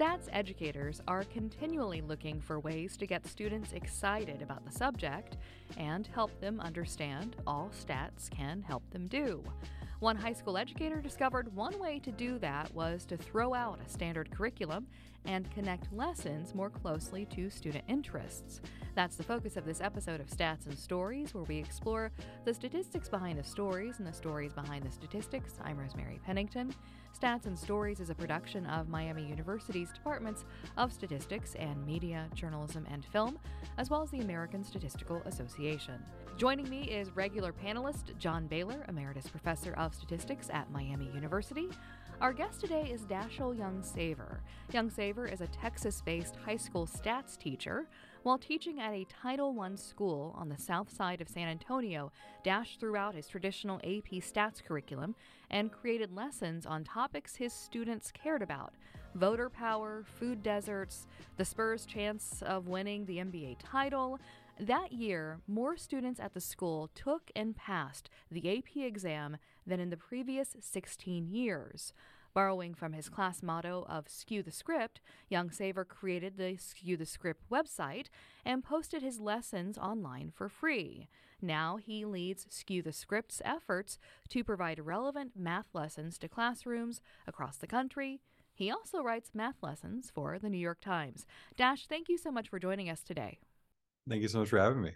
Stats educators are continually looking for ways to get students excited about the subject and help them understand all stats can help them do. One high school educator discovered one way to do that was to throw out a standard curriculum and connect lessons more closely to student interests. That's the focus of this episode of Stats and Stories, where we explore the statistics behind the stories and the stories behind the statistics. I'm Rosemary Pennington. Stats and Stories is a production of Miami University's Departments of Statistics and Media, Journalism, and Film, as well as the American Statistical Association. Joining me is regular panelist John Bailer, Emeritus Professor of Statistics at Miami University. Our guest today is Dashiell Young Saver. Young Saver is a Texas based high school stats teacher. While teaching at a Title I school on the south side of San Antonio, Dash threw out his traditional AP stats curriculum and created lessons on topics his students cared about voter power, food deserts, the Spurs' chance of winning the NBA title, that year, more students at the school took and passed the AP exam than in the previous 16 years. Borrowing from his class motto of Skew the Script, Young Saver created the Skew the Script website and posted his lessons online for free. Now he leads Skew the Script's efforts to provide relevant math lessons to classrooms across the country. He also writes math lessons for the New York Times. Dash, thank you so much for joining us today. Thank you so much for having me.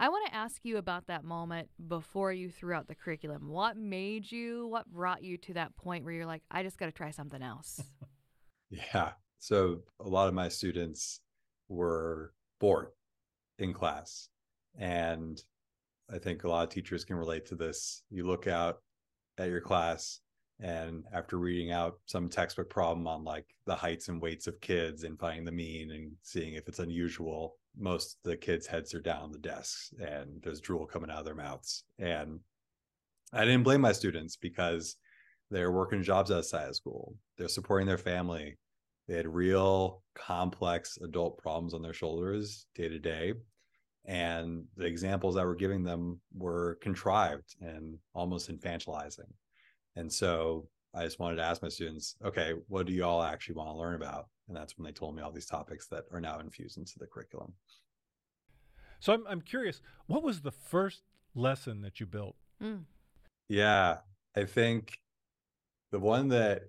I want to ask you about that moment before you threw out the curriculum. What made you, what brought you to that point where you're like, I just got to try something else? yeah. So a lot of my students were bored in class. And I think a lot of teachers can relate to this. You look out at your class, and after reading out some textbook problem on like the heights and weights of kids and finding the mean and seeing if it's unusual, most of the kids' heads are down on the desks and there's drool coming out of their mouths. And I didn't blame my students because they're working jobs outside of school. They're supporting their family. They had real complex adult problems on their shoulders day to day. And the examples I were giving them were contrived and almost infantilizing. And so I just wanted to ask my students, okay, what do you all actually want to learn about? And that's when they told me all these topics that are now infused into the curriculum. So I'm I'm curious, what was the first lesson that you built? Mm. Yeah, I think the one that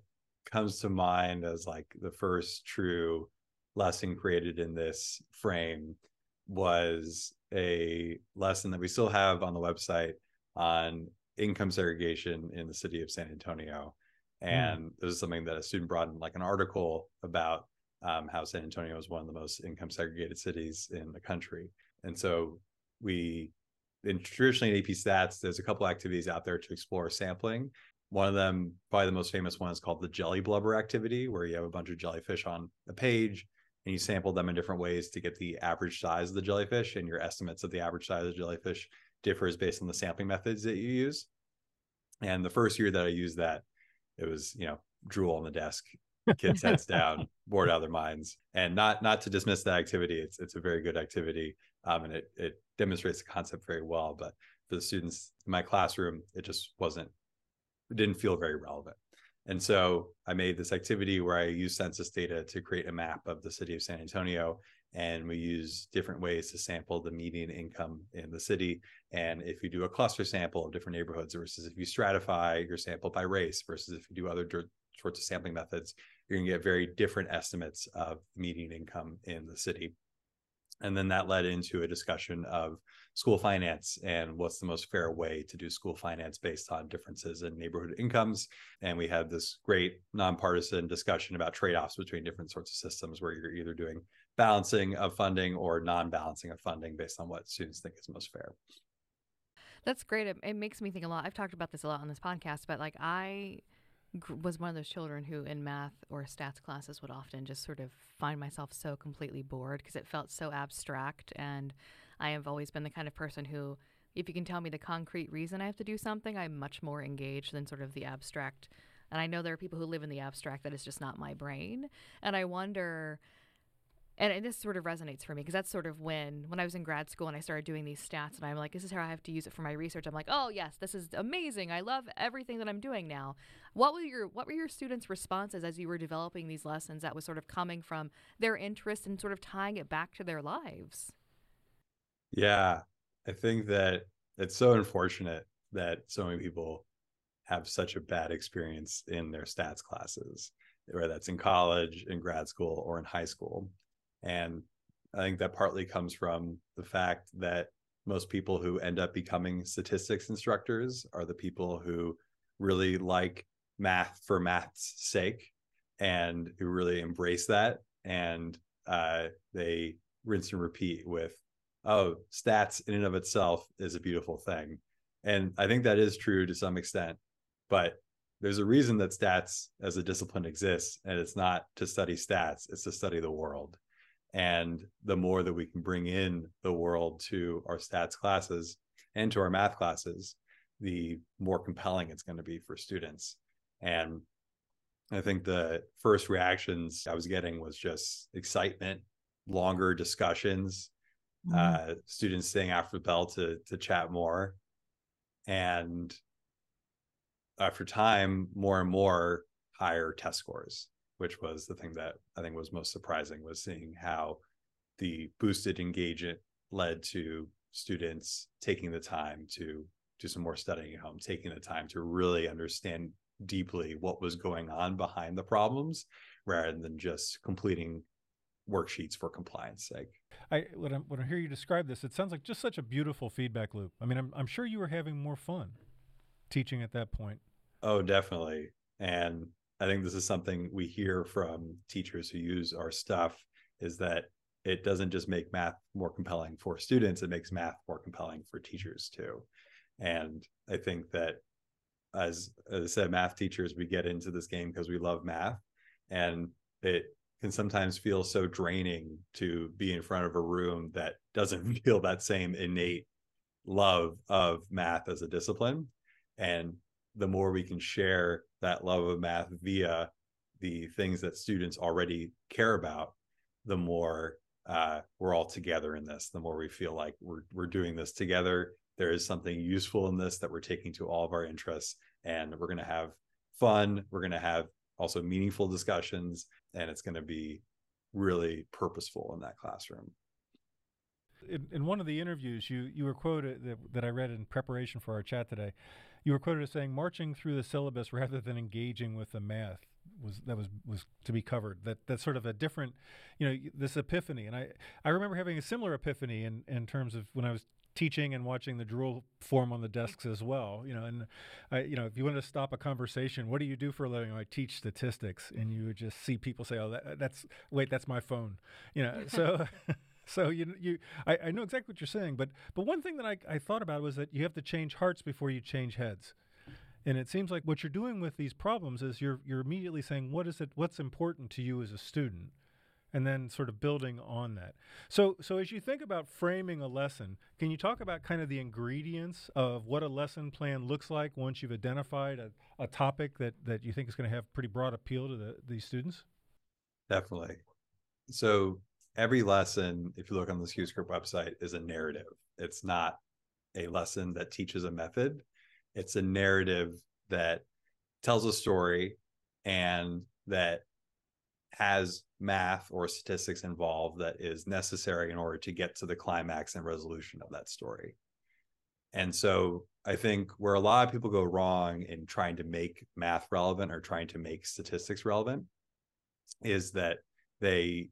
comes to mind as like the first true lesson created in this frame was a lesson that we still have on the website on income segregation in the city of San Antonio. Hmm. And mm. this is something that a student brought in like an article about um, how San Antonio is one of the most income segregated cities in the country. And so we, in traditionally in AP stats, there's a couple activities out there to explore sampling. One of them, probably the most famous one, is called the jelly blubber activity, where you have a bunch of jellyfish on a page and you sample them in different ways to get the average size of the jellyfish, and your estimates of the average size of jellyfish differs based on the sampling methods that you use. And the first year that I used that, it was you know drool on the desk kids heads down bored out of their minds and not not to dismiss that activity it's it's a very good activity um, and it it demonstrates the concept very well but for the students in my classroom it just wasn't it didn't feel very relevant. And so i made this activity where i used census data to create a map of the city of san antonio and we use different ways to sample the median income in the city and if you do a cluster sample of different neighborhoods versus if you stratify your sample by race versus if you do other sorts of sampling methods, you're going to get very different estimates of median income in the city. And then that led into a discussion of school finance and what's the most fair way to do school finance based on differences in neighborhood incomes. And we had this great nonpartisan discussion about trade offs between different sorts of systems where you're either doing balancing of funding or non balancing of funding based on what students think is most fair. That's great. It, it makes me think a lot. I've talked about this a lot on this podcast, but like I was one of those children who in math or stats classes would often just sort of find myself so completely bored because it felt so abstract. And i have always been the kind of person who if you can tell me the concrete reason i have to do something i'm much more engaged than sort of the abstract. And i know there are people who live in the abstract that is just not my brain. And i wonder and this sort of resonates for me because that's sort of when when I was in grad school and I started doing these stats and I'm like this is how I have to use it for my research. I'm like, "Oh, yes, this is amazing. I love everything that I'm doing now." What were your what were your students' responses as you were developing these lessons that was sort of coming from their interest and sort of tying it back to their lives? Yeah. I think that it's so unfortunate that so many people have such a bad experience in their stats classes, whether that's in college, in grad school, or in high school. And I think that partly comes from the fact that most people who end up becoming statistics instructors are the people who really like math for math's sake and who really embrace that. And uh, they rinse and repeat with, oh, stats in and of itself is a beautiful thing. And I think that is true to some extent. But there's a reason that stats as a discipline exists, and it's not to study stats, it's to study the world. And the more that we can bring in the world to our stats classes and to our math classes, the more compelling it's going to be for students. And I think the first reactions I was getting was just excitement, longer discussions, mm-hmm. uh, students staying after the bell to to chat more, and after time, more and more higher test scores which was the thing that I think was most surprising was seeing how the boosted engagement led to students taking the time to do some more studying at home, taking the time to really understand deeply what was going on behind the problems rather than just completing worksheets for compliance sake. I when I when I hear you describe this, it sounds like just such a beautiful feedback loop. I mean, I'm I'm sure you were having more fun teaching at that point. Oh, definitely. And I think this is something we hear from teachers who use our stuff is that it doesn't just make math more compelling for students, it makes math more compelling for teachers too. And I think that as, as I said, math teachers, we get into this game because we love math. And it can sometimes feel so draining to be in front of a room that doesn't feel that same innate love of math as a discipline. And the more we can share that love of math via the things that students already care about, the more uh, we're all together in this. The more we feel like we're we're doing this together. There is something useful in this that we're taking to all of our interests, and we're going to have fun. We're going to have also meaningful discussions, and it's going to be really purposeful in that classroom. In, in one of the interviews, you you were quoted that, that I read in preparation for our chat today you were quoted as saying marching through the syllabus rather than engaging with the math was that was was to be covered. That that's sort of a different you know this epiphany. And i i remember having a similar epiphany in in terms of when i was teaching and watching the drool form on the desks as well you know and i you know if you want to stop a conversation what do you do for a living? I teach statistics and you would just see people say oh that, that's wait that's my phone you know so so you you I, I know exactly what you're saying, but but one thing that I, I thought about was that you have to change hearts before you change heads. And it seems like what you're doing with these problems is you're you're immediately saying what is it what's important to you as a student and then sort of building on that. So so as you think about framing a lesson, can you talk about kind of the ingredients of what a lesson plan looks like once you've identified a, a topic that that you think is going to have pretty broad appeal to the, these students? Definitely. So every lesson, if you look on the Skew the Script website, is a narrative. It's not a lesson that teaches a method. It's a narrative that tells a story and that has math or statistics involved that is necessary in order to get to the climax and resolution of that story. And so I think where a lot of people go wrong in trying to make math relevant or trying to make statistics relevant is that they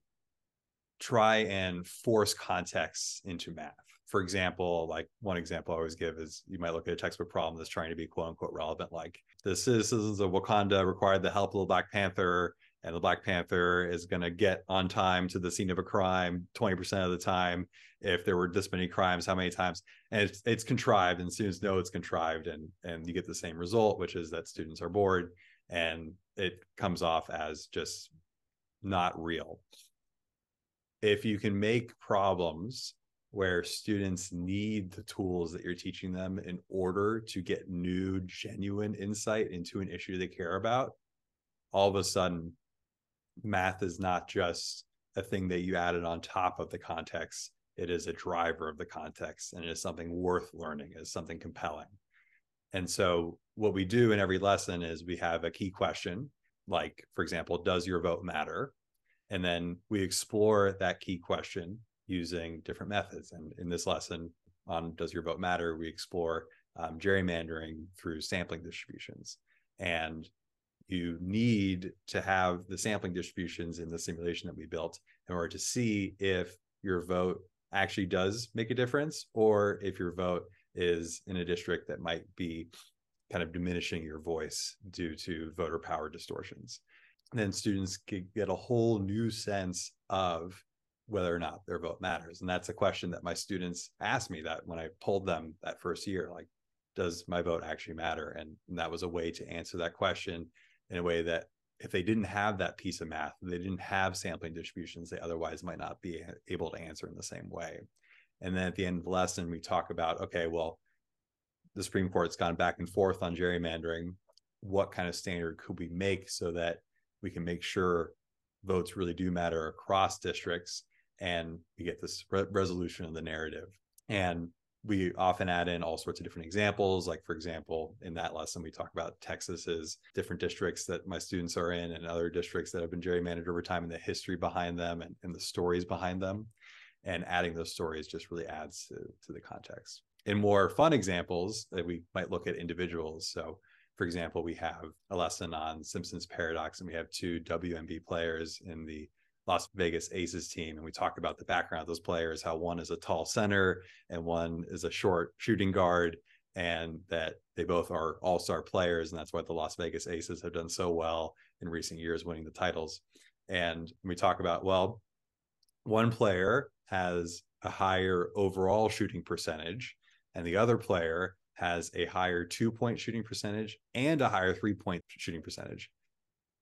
try and force context into math. For example, like one example I always give is you might look at a textbook problem that's trying to be quote unquote relevant, like the citizens of Wakanda required the help of the Black Panther, and the Black Panther is going to get on time to the scene of a crime 20% of the time. If there were this many crimes, how many times? And it's, it's contrived, and students know it's contrived, and and you get the same result, which is that students are bored, and it comes off as just not real if you can make problems where students need the tools that you're teaching them in order to get new genuine insight into an issue they care about all of a sudden math is not just a thing that you added on top of the context. It is a driver of the context and it is something worth learning, is something compelling. And so, what we do in every lesson is we have a key question, like, for example, does your vote matter? And then we explore that key question using different methods. And in this lesson on Does Your Vote Matter, we explore um, gerrymandering through sampling distributions. And you need to have the sampling distributions in the simulation that we built in order to see if your vote actually does make a difference or if your vote is in a district that might be kind of diminishing your voice due to voter power distortions. Then students could get a whole new sense of whether or not their vote matters. And that's a question that my students asked me that when I pulled them that first year, like, does my vote actually matter? And, and that was a way to answer that question in a way that if they didn't have that piece of math, they didn't have sampling distributions, they otherwise might not be able to answer in the same way. And then at the end of the lesson, we talk about okay, well, the Supreme Court's gone back and forth on gerrymandering. What kind of standard could we make so that we can make sure votes really do matter across districts and we get this re- resolution of the narrative? And we often add in all sorts of different examples. Like, for example, in that lesson, we talk about Texas's different districts that my students are in and other districts that have been gerrymandered over time and the history behind them and, and the stories behind them. And adding those stories just really adds to, to the context. In more fun examples, that we might look at individuals. So, for example, we have a lesson on Simpson's paradox, and we have two WNBA players in the Las Vegas Aces team, and we talk about the background of those players, how one is a tall center and one is a short shooting guard, and that they both are all-star players, and that's why the Las Vegas Aces have done so well in recent years, winning the titles. And we talk about well, one player has a higher overall shooting percentage, and the other player has a higher two-point shooting percentage and a higher three-point shooting percentage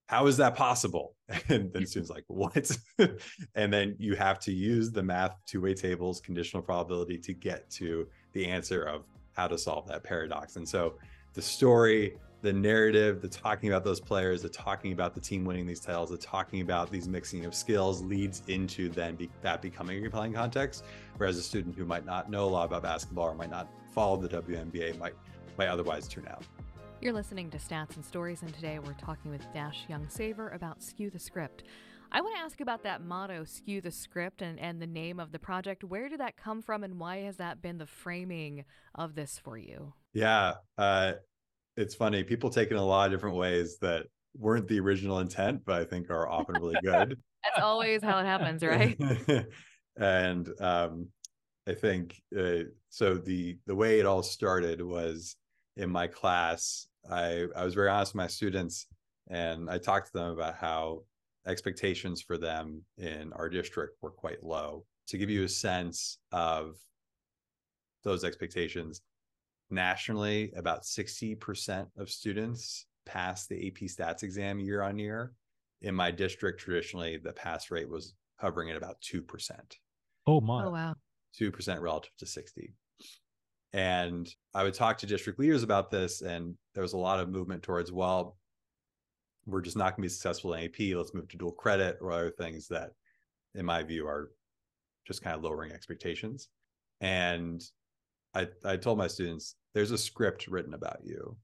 how is that possible? And then students like, what? and then you have to use the math two-way tables, conditional probability to get to the answer of how to solve that paradox. And so the story, the narrative, the talking about those players, the talking about the team winning these titles, the talking about these mixing of skills leads into then be, that becoming a compelling context. Whereas a student who might not know a lot about basketball or might not follow the WNBA might might otherwise tune out. You're listening to Stats and Stories, and today we're talking with Dash Young-Saver about Skew the Script. I want to ask about that motto, Skew the Script, and, and the name of the project. Where did that come from, and why has that been the framing of this for you? Yeah, uh, it's funny. People take it in a lot of different ways that weren't the original intent, but I think are often really good. That's always how it happens, right? and um, I think uh, so. The the way it all started was in my class. I, I was very honest with my students and I talked to them about how expectations for them in our district were quite low. To give you a sense of those expectations, nationally, about 60% of students pass the AP stats exam year on year. In my district, traditionally, the pass rate was hovering at about 2%. Oh, my. Oh, wow. 2% relative to 60. And I would talk to district leaders about this, and there was a lot of movement towards, well, we're just not going to be successful in AP. Let's move to dual credit or other things that, in my view, are just kind of lowering expectations. And I, I told my students, there's a script written about you.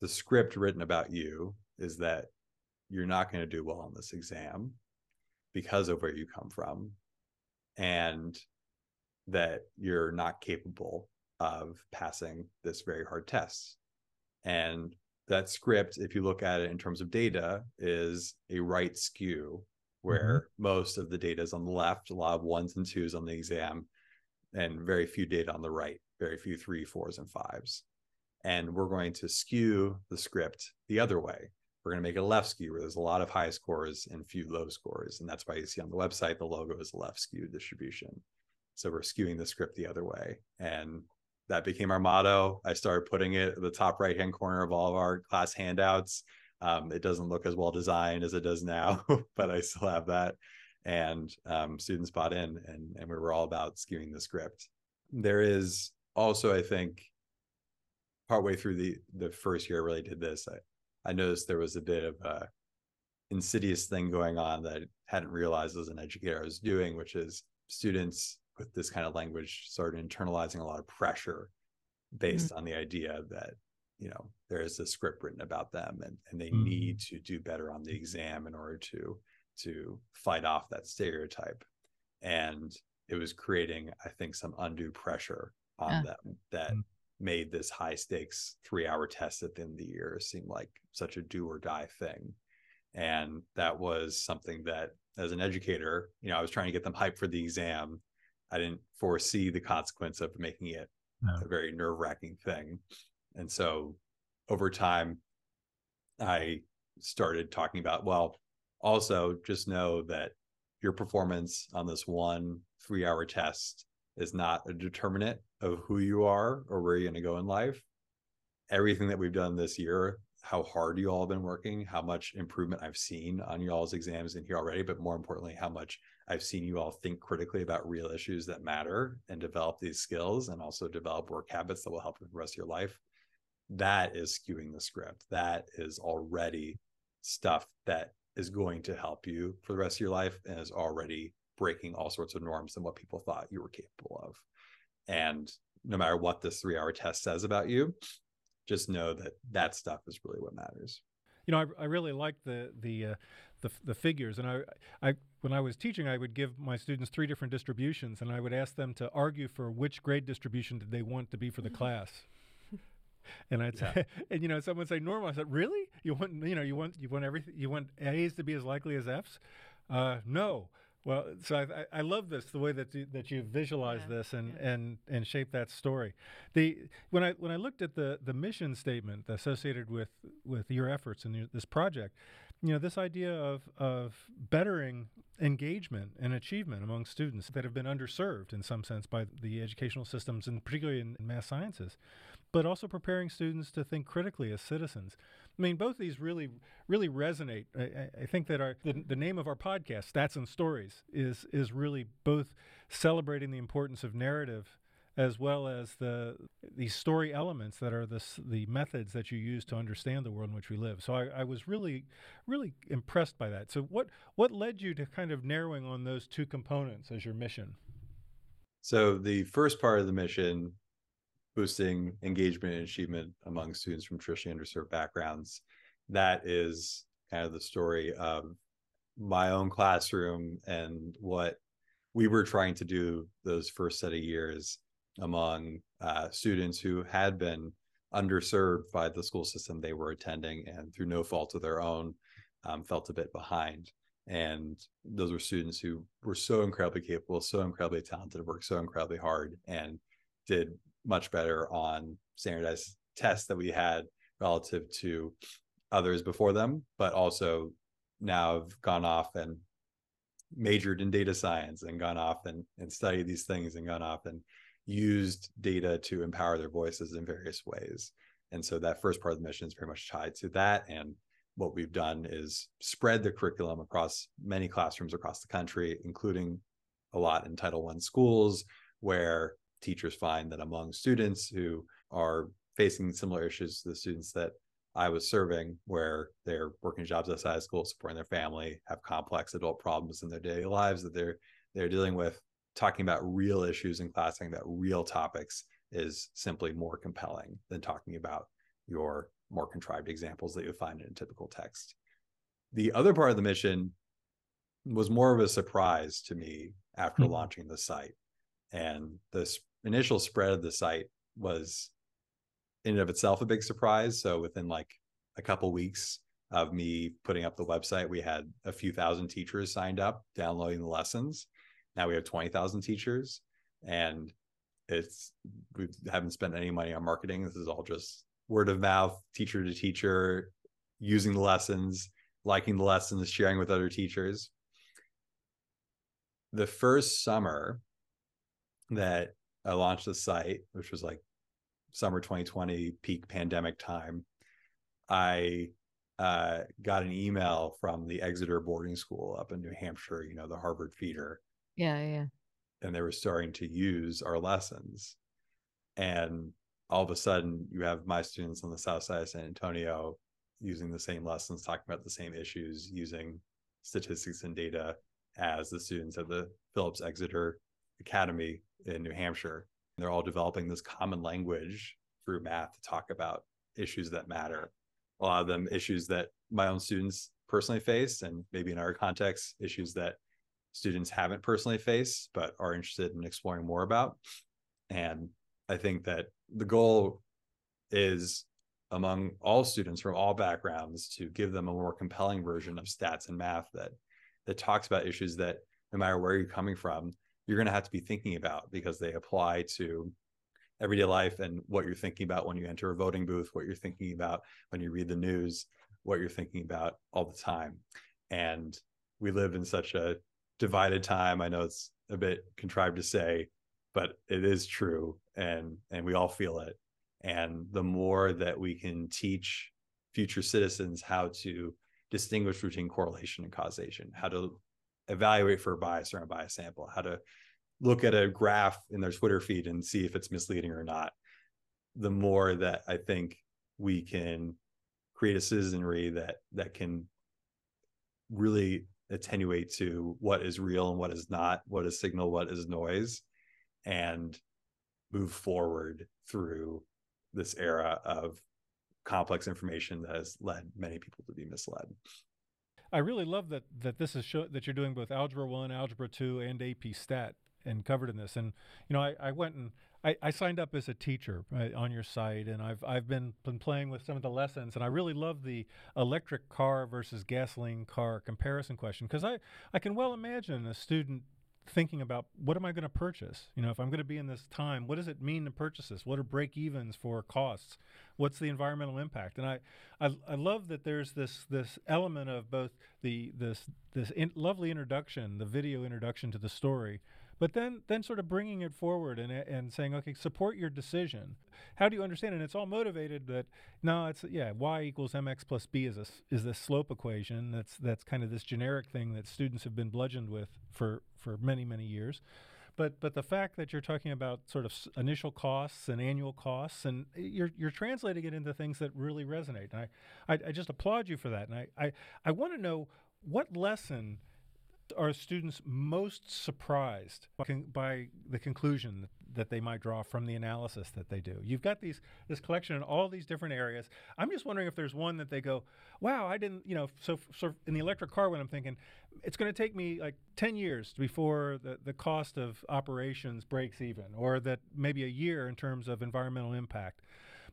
The script written about you is that you're not going to do well on this exam because of where you come from and that you're not capable of passing this very hard test. And that script, if you look at it in terms of data, is a right skew where mm-hmm. most of the data is on the left, a lot of ones and twos on the exam, and very few data on the right, very few three, fours, and fives. And we're going to skew the script the other way. We're going to make a left skew where there's a lot of high scores and few low scores. And that's why you see on the website the logo is a left skew distribution. So we're skewing the script the other way. And that became our motto. I started putting it at the top right hand corner of all of our class handouts. Um, it doesn't look as well designed as it does now, but I still have that. And um, students bought in, and, and we were all about skewing the script. There is also, I think, partway through the the first year I really did this, I, I noticed there was a bit of a insidious thing going on that I hadn't realized as an educator I was doing, which is students with this kind of language started internalizing a lot of pressure based mm-hmm. on the idea that you know there is a script written about them and, and they mm-hmm. need to do better on the exam in order to to fight off that stereotype and it was creating i think some undue pressure on yeah. them that mm-hmm. made this high stakes three hour test at the end of the year seem like such a do or die thing and that was something that as an educator you know i was trying to get them hyped for the exam i didn't foresee the consequence of making it no. a very nerve wracking thing and so over time, I started talking about, well, also just know that your performance on this one three hour test is not a determinant of who you are or where you're going to go in life. Everything that we've done this year, how hard you all have been working, how much improvement I've seen on you all's exams in here already, but more importantly, how much I've seen you all think critically about real issues that matter and develop these skills and also develop work habits that will help you the rest of your life that is skewing the script. That is already stuff that is going to help you for the rest of your life and is already breaking all sorts of norms than what people thought you were capable of. And no matter what this three hour test says about you, just know that that stuff is really what matters. You know, I, I really like the the uh, the the figures, and I I when I was teaching, I would give my students three different distributions, and I would ask them to argue for which grade distribution did they want to be for the class. And I'd yeah. say, and you know, someone say normal. I said, really? You want, you know, you want, you want everything, you want A's to be as likely as F's? Uh, no. Well, so I, I love this the way that you, that you visualize yeah, this and, yeah. and and shape that story. The when I when I looked at the the mission statement associated with with your efforts in this project, you know, this idea of of bettering engagement and achievement among students that have been underserved in some sense by the educational systems, and particularly in math sciences but also preparing students to think critically as citizens. I mean, both these really, really resonate. I, I think that our the, the, name of our podcast, Stats and Stories, is is really both celebrating the importance of narrative as well as the these story elements that are the the methods that you use to understand the world in which we live. So I, I was really, really impressed by that. So what what led you to kind of narrowing on those two components as your mission? So the first part of the mission boosting engagement and achievement among students from traditionally underserved backgrounds. That is kind of the story of my own classroom and what we were trying to do those first set of years among uh, students who had been underserved by the school system they were attending and through no fault of their own um, felt a bit behind. And those were students who were so incredibly capable so incredibly talented worked so incredibly hard and did much better on standardized tests that we had relative to others before them, but also now have gone off and majored in data science and gone off and, and studied these things and gone off and used data to empower their voices in various ways. And so that first part of the mission is very much tied to that. And what we've done is spread the curriculum across many classrooms across the country, including a lot in Title I schools, where teachers find that among students who are facing similar issues to the students that I was serving, where they're working jobs outside of school, supporting their family, have complex adult problems in their daily lives that they're they're dealing with, talking about real issues in class, talking about real topics is simply more compelling than talking about your more contrived examples that you find in a typical text. The other part of the mission was more of a surprise to me after mm-hmm. launching the site. And this initial spread of the site was in and of itself a big surprise. So within like a couple weeks of me putting up the website, we had a few thousand teachers signed up downloading the lessons. Now we have 20,000 teachers and it's we haven't spent any money on marketing. This is all just word of mouth, teacher to teacher, using the lessons, liking the lessons, sharing with other teachers. The first summer that I launched the site, which was like summer 2020, peak pandemic time. I uh, got an email from the Exeter boarding school up in New Hampshire, you know, the Harvard feeder. Yeah, yeah. And they were starting to use our lessons. And all of a sudden, you have my students on the south side of San Antonio using the same lessons, talking about the same issues, using statistics and data as the students at the Phillips Exeter Academy in New Hampshire. They're all developing this common language through math to talk about issues that matter. A lot of them issues that my own students personally face, and maybe in our context, issues that students haven't personally faced but are interested in exploring more about. And I think that the goal is among all students from all backgrounds to give them a more compelling version of stats and math that that talks about issues that no matter where you're coming from, you're going to have to be thinking about because they apply to everyday life and what you're thinking about when you enter a voting booth, what you're thinking about when you read the news, what you're thinking about all the time. And we live in such a divided time. I know it's a bit contrived to say, but it is true and and we all feel it. And the more that we can teach future citizens how to distinguish between correlation and causation, how to evaluate for a bias or a bias sample, how to look at a graph in their Twitter feed and see if it's misleading or not, the more that I think we can create a citizenry that that can really attenuate to what is real and what is not, what is signal, what is noise, and move forward through this era of complex information that has led many people to be misled. I really love that that this is show, that you're doing both Algebra One, Algebra Two, and AP Stat and covered in this. And you know, I, I went and I, I, signed up as a teacher right, on your site, and I've I've been been playing with some of the lessons, and I really love the electric car versus gasoline car comparison question because I I can well imagine a student thinking about what am I going to purchase? You know, if I'm going to be in this time, what does it mean to purchase this? What are break evens for costs? What's the environmental impact? And I, I, I love that there's this this element of both the this this in, lovely introduction, the video introduction to the story, but then then sort of bringing it forward and and saying okay support your decision. How do you understand? And it's all motivated that no it's yeah y equals mx plus b is a is this slope equation. That's that's kind of this generic thing that students have been bludgeoned with for for many many years. But but the fact that you're talking about sort of initial costs and annual costs and you're you're translating it into things that really resonate. And I I, I just applaud you for that. And I I, I want to know what lesson are students most surprised by, by, the conclusion that they might draw from the analysis that they do? You've got these this collection in all these different areas. I'm just wondering if there's one that they go, "Wow, I didn't," you know. So, so in the electric car, when I'm thinking, it's going to take me like 10 years before the, the cost of operations breaks even, or that maybe a year in terms of environmental impact.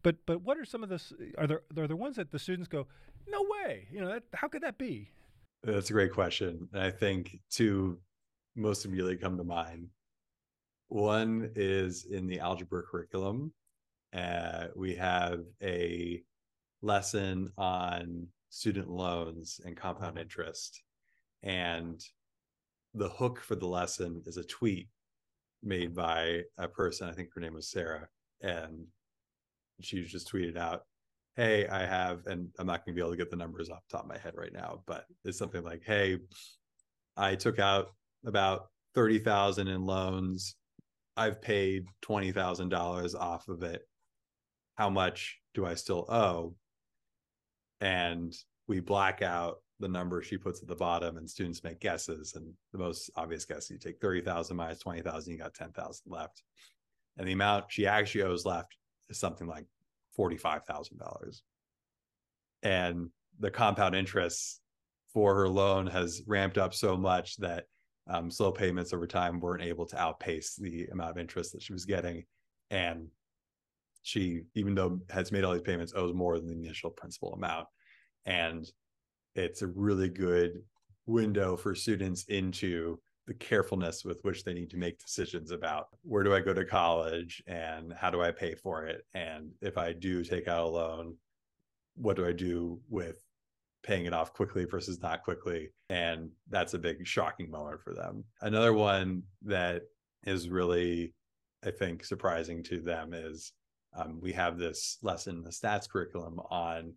But but what are some of the Are there are there ones that the students go, "No way," you know, that, how could that be? That's a great question. And I think two most immediately come to mind. One is in the algebra curriculum. Uh, we have a lesson on student loans and compound interest. And the hook for the lesson is a tweet made by a person, I think her name was Sarah. And she just tweeted out, hey, I have, and I'm not going to be able to get the numbers off the top of my head right now, but it's something like, hey, I took out about 30,000 in loans. I've paid $20,000 off of it. How much do I still owe? And we black out the number she puts at the bottom and students make guesses. And the most obvious guess, you take 30,000 minus 20,000, you got 10,000 left. And the amount she actually owes left is something like $45,000. And the compound interest for her loan has ramped up so much that um, slow payments over time weren't able to outpace the amount of interest that she was getting. And she, even though has made all these payments, owes more than the initial principal amount. And it's a really good window for students into the carefulness with which they need to make decisions about where do I go to college and how do I pay for it? And if I do take out a loan, what do I do with paying it off quickly versus not quickly? And that's a big shocking moment for them. Another one that is really, I think, surprising to them is um, we have this lesson in the stats curriculum on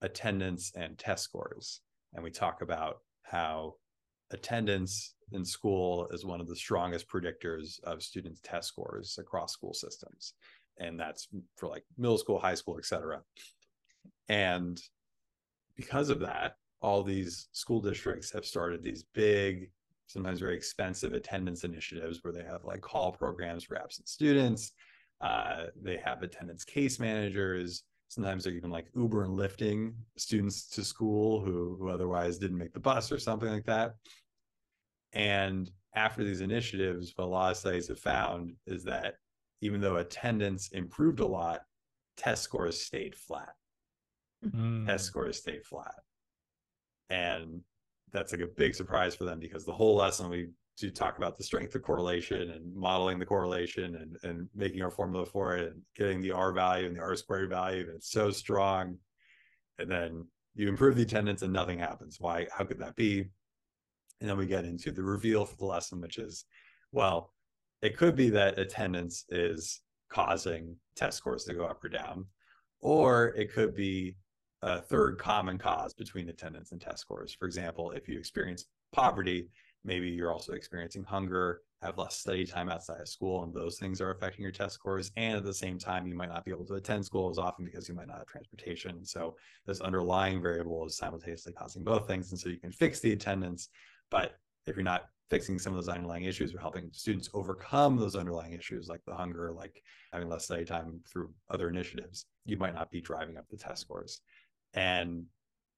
attendance and test scores. And we talk about how attendance in school is one of the strongest predictors of students' test scores across school systems. And that's for like middle school, high school, et cetera. And because of that, all these school districts have started these big, sometimes very expensive attendance initiatives where they have like call programs for absent students. Uh, they have attendance case managers. Sometimes they're even like Uber and lifting students to school who who otherwise didn't make the bus or something like that. And after these initiatives, what a lot of studies have found is that even though attendance improved a lot, test scores stayed flat. Mm. Test scores stayed flat. And that's like a big surprise for them because the whole lesson we do talk about the strength of correlation and modeling the correlation and, and making our formula for it and getting the R value and the R squared value. And it's so strong. And then you improve the attendance and nothing happens. Why? How could that be? And then we get into the reveal for the lesson, which is, well, it could be that attendance is causing test scores to go up or down, or it could be a third common cause between attendance and test scores. For example, if you experience poverty, maybe you're also experiencing hunger, have less study time outside of school, and those things are affecting your test scores. And at the same time, you might not be able to attend school as often because you might not have transportation. So this underlying variable is simultaneously causing both things. And so you can fix the attendance, but if you're not fixing some of those underlying issues or helping students overcome those underlying issues like the hunger, like having less study time through other initiatives, you might not be driving up the test scores. And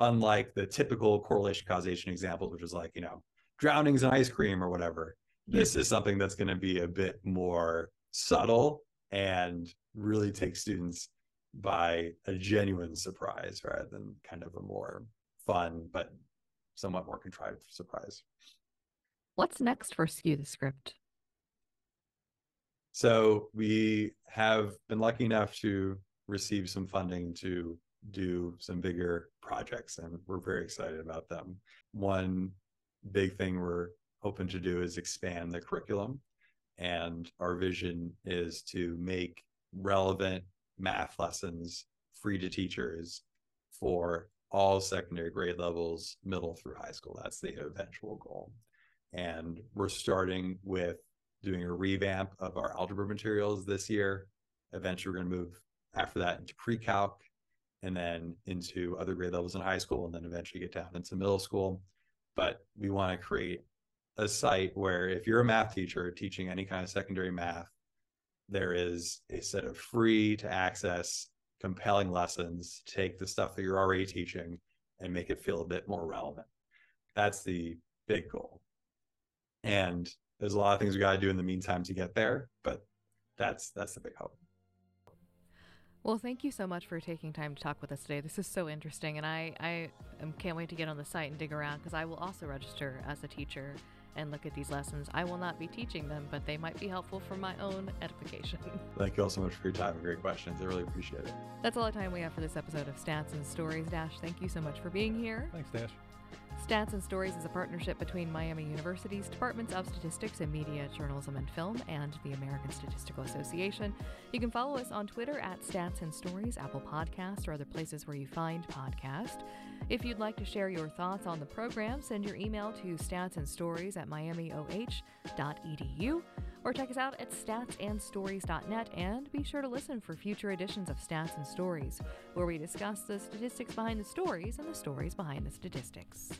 unlike the typical correlation causation examples, which is like, you know, drownings in ice cream or whatever, this is something that's going to be a bit more subtle and really take students by a genuine surprise rather than kind of a more fun but somewhat more contrived surprise. What's next for Skew the Script? So we have been lucky enough to receive some funding to do some bigger projects, and we're very excited about them. One big thing we're hoping to do is expand the curriculum, and our vision is to make relevant math lessons free to teachers for all secondary grade levels, middle through high school. That's the eventual goal. And we're starting with doing a revamp of our algebra materials this year. Eventually, we're going to move after that into pre calc and then into other grade levels in high school, and then eventually get down into middle school. But we want to create a site where if you're a math teacher teaching any kind of secondary math, there is a set of free to access, compelling lessons, take the stuff that you're already teaching and make it feel a bit more relevant. That's the big goal. And there's a lot of things we got to do in the meantime to get there, but that's that's the big hope. Well, thank you so much for taking time to talk with us today. This is so interesting, and I, I can't wait to get on the site and dig around because I will also register as a teacher and look at these lessons. I will not be teaching them, but they might be helpful for my own edification. Thank you all so much for your time and great questions. I really appreciate it. That's all the time we have for this episode of Stats and Stories. Dash, thank you so much for being here. Thanks, Dash. Stats and Stories is a partnership between Miami University's Departments of Statistics and Media, Journalism, and Film and the American Statistical Association. You can follow us on Twitter at Stats and Stories, Apple Podcasts, or other places where you find podcasts. If you'd like to share your thoughts on the program, send your email to statsandstories at miamioh.edu or check us out at statsandstories.net and be sure to listen for future editions of Stats and Stories, where we discuss the statistics behind the stories and the stories behind the statistics.